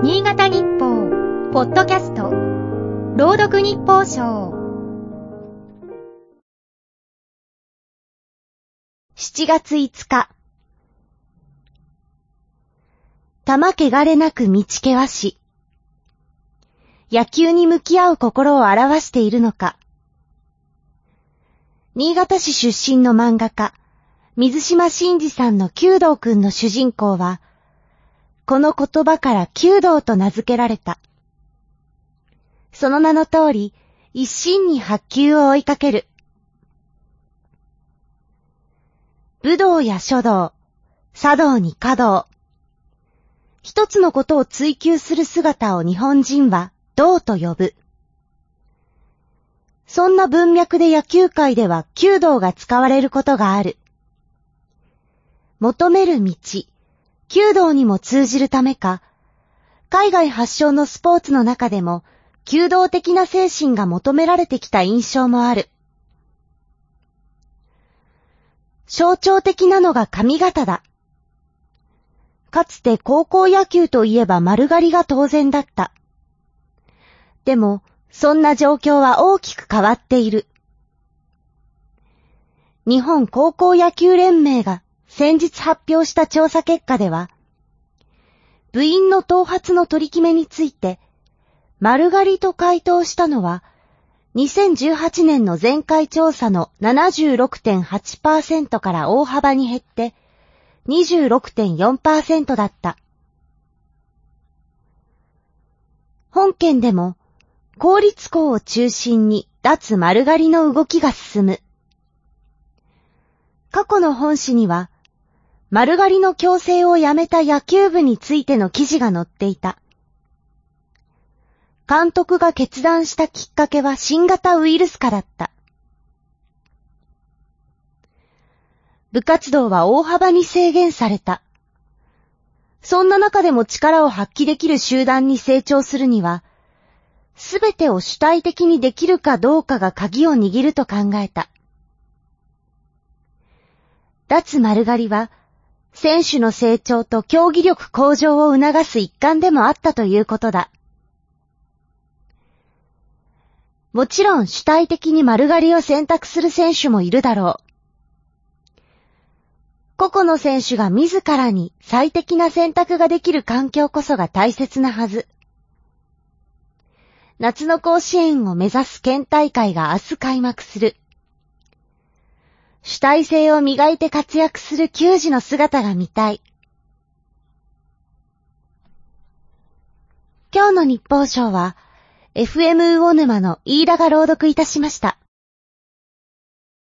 新潟日報、ポッドキャスト、朗読日報賞。7月5日。玉汚れなく道険し。野球に向き合う心を表しているのか。新潟市出身の漫画家、水島真司さんの弓道くんの主人公は、この言葉から弓道と名付けられた。その名の通り、一心に発球を追いかける。武道や書道、茶道に華道。一つのことを追求する姿を日本人は道と呼ぶ。そんな文脈で野球界では弓道が使われることがある。求める道、弓道にも通じるためか、海外発祥のスポーツの中でも、弓道的な精神が求められてきた印象もある。象徴的なのが髪型だ。かつて高校野球といえば丸刈りが当然だった。でも、そんな状況は大きく変わっている。日本高校野球連盟が先日発表した調査結果では、部員の頭髪の取り決めについて、丸刈りと回答したのは、2018年の前回調査の76.8%から大幅に減って26.4%だった。本県でも公立校を中心に脱丸刈りの動きが進む。過去の本誌には丸刈りの強制をやめた野球部についての記事が載っていた。監督が決断したきっかけは新型ウイルス化だった。部活動は大幅に制限された。そんな中でも力を発揮できる集団に成長するには、すべてを主体的にできるかどうかが鍵を握ると考えた。脱丸刈りは、選手の成長と競技力向上を促す一環でもあったということだ。もちろん主体的に丸刈りを選択する選手もいるだろう。個々の選手が自らに最適な選択ができる環境こそが大切なはず。夏の甲子園を目指す県大会が明日開幕する。主体性を磨いて活躍する球児の姿が見たい。今日の日報賞は、FM 魚沼の飯田が朗読いたしました。